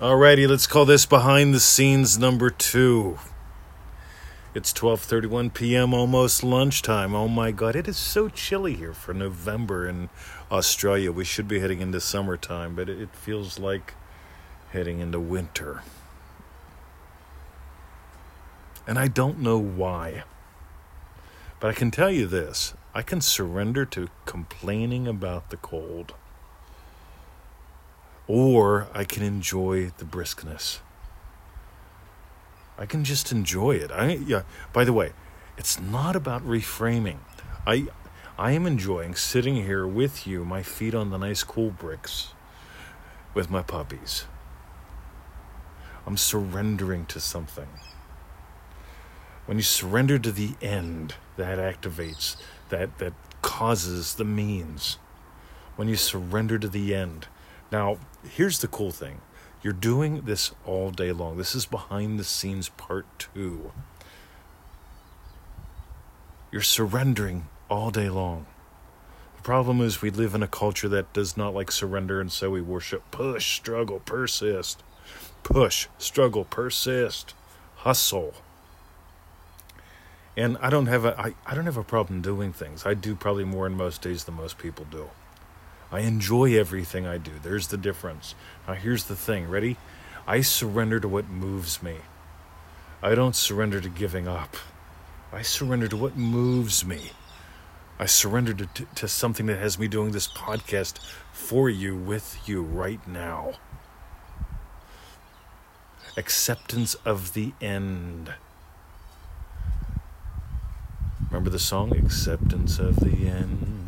Alrighty, let's call this behind the scenes number two. It's 12:31 p.m. almost lunchtime. Oh my god, it is so chilly here for November in Australia. We should be heading into summertime, but it feels like heading into winter. And I don't know why. But I can tell you this, I can surrender to complaining about the cold or I can enjoy the briskness. I can just enjoy it. I yeah, by the way, it's not about reframing. I I am enjoying sitting here with you, my feet on the nice cool bricks with my puppies. I'm surrendering to something. When you surrender to the end, that activates, that that causes the means. When you surrender to the end, now, here's the cool thing you're doing this all day long. This is behind the scenes part two. You're surrendering all day long. The problem is, we live in a culture that does not like surrender, and so we worship push, struggle, persist. Push, struggle, persist, hustle. And I don't have a I, I don't have a problem doing things. I do probably more in most days than most people do. I enjoy everything I do. There's the difference. Now, here's the thing ready? I surrender to what moves me. I don't surrender to giving up. I surrender to what moves me. I surrender to, to, to something that has me doing this podcast for you, with you right now. Acceptance of the end. Remember the song? Acceptance of the end.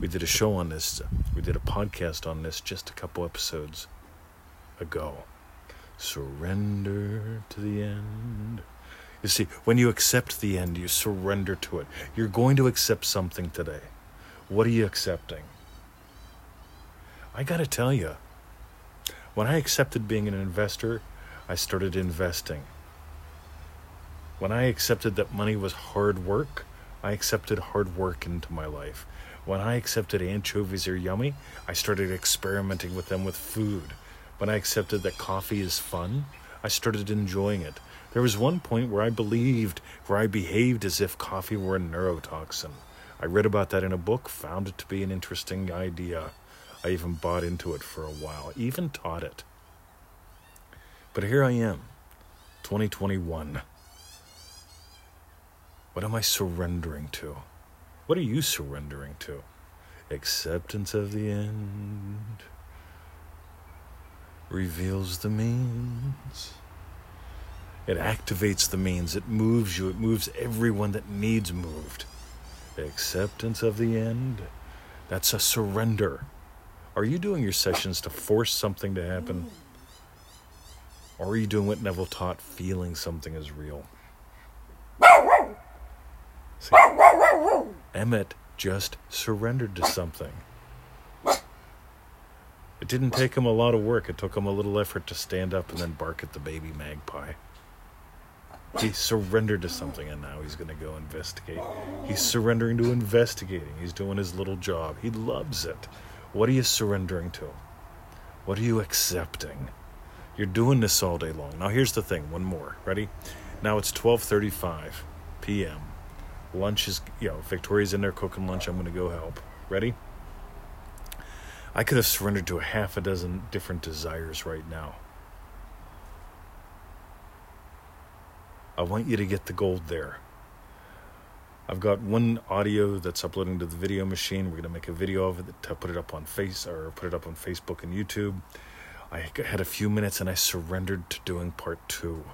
We did a show on this. We did a podcast on this just a couple episodes ago. Surrender to the end. You see, when you accept the end, you surrender to it. You're going to accept something today. What are you accepting? I got to tell you, when I accepted being an investor, I started investing. When I accepted that money was hard work, I accepted hard work into my life. When I accepted anchovies are yummy, I started experimenting with them with food. When I accepted that coffee is fun, I started enjoying it. There was one point where I believed, where I behaved as if coffee were a neurotoxin. I read about that in a book, found it to be an interesting idea. I even bought into it for a while, even taught it. But here I am, 2021. What am I surrendering to? What are you surrendering to? Acceptance of the end reveals the means. It activates the means. It moves you. It moves everyone that needs moved. Acceptance of the end. That's a surrender. Are you doing your sessions to force something to happen? Or are you doing what Neville taught, feeling something is real? See? Emmett just surrendered to something. It didn't take him a lot of work. It took him a little effort to stand up and then bark at the baby magpie. He surrendered to something and now he's going to go investigate. He's surrendering to investigating. He's doing his little job. He loves it. What are you surrendering to? What are you accepting? You're doing this all day long. Now here's the thing, one more. Ready? Now it's 12:35 p.m lunch is, you know, Victoria's in there cooking lunch. I'm going to go help. Ready? I could have surrendered to a half a dozen different desires right now. I want you to get the gold there. I've got one audio that's uploading to the video machine. We're going to make a video of it to put it up on face or put it up on Facebook and YouTube. I had a few minutes and I surrendered to doing part two.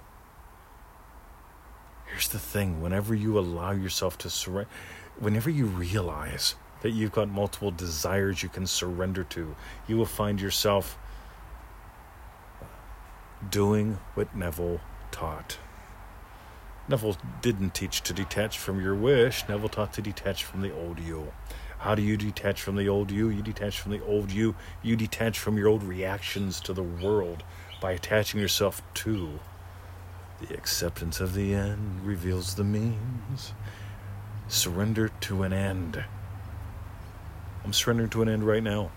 Here's the thing whenever you allow yourself to surrender, whenever you realize that you've got multiple desires you can surrender to, you will find yourself doing what Neville taught. Neville didn't teach to detach from your wish, Neville taught to detach from the old you. How do you detach from the old you? You detach from the old you. You detach from your old reactions to the world by attaching yourself to the acceptance of the end reveals the means. Surrender to an end. I'm surrendering to an end right now.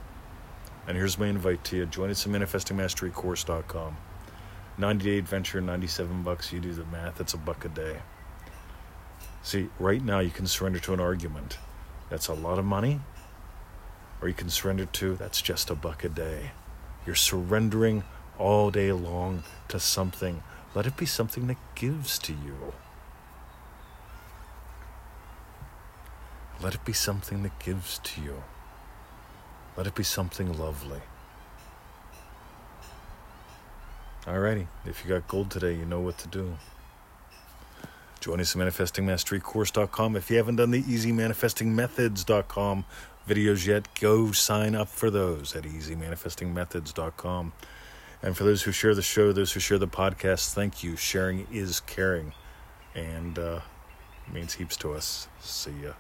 And here's my invite to you. Join us at manifestingmasterycourse.com. 90 day adventure, 97 bucks. You do the math, that's a buck a day. See, right now you can surrender to an argument. That's a lot of money. Or you can surrender to, that's just a buck a day. You're surrendering all day long to something. Let it be something that gives to you. Let it be something that gives to you. Let it be something lovely. Alrighty, if you got gold today, you know what to do. Join us at manifestingmasterycourse.com. If you haven't done the easymanifestingmethods.com videos yet, go sign up for those at easymanifestingmethods.com. And for those who share the show, those who share the podcast, thank you. Sharing is caring and uh, means heaps to us. See ya.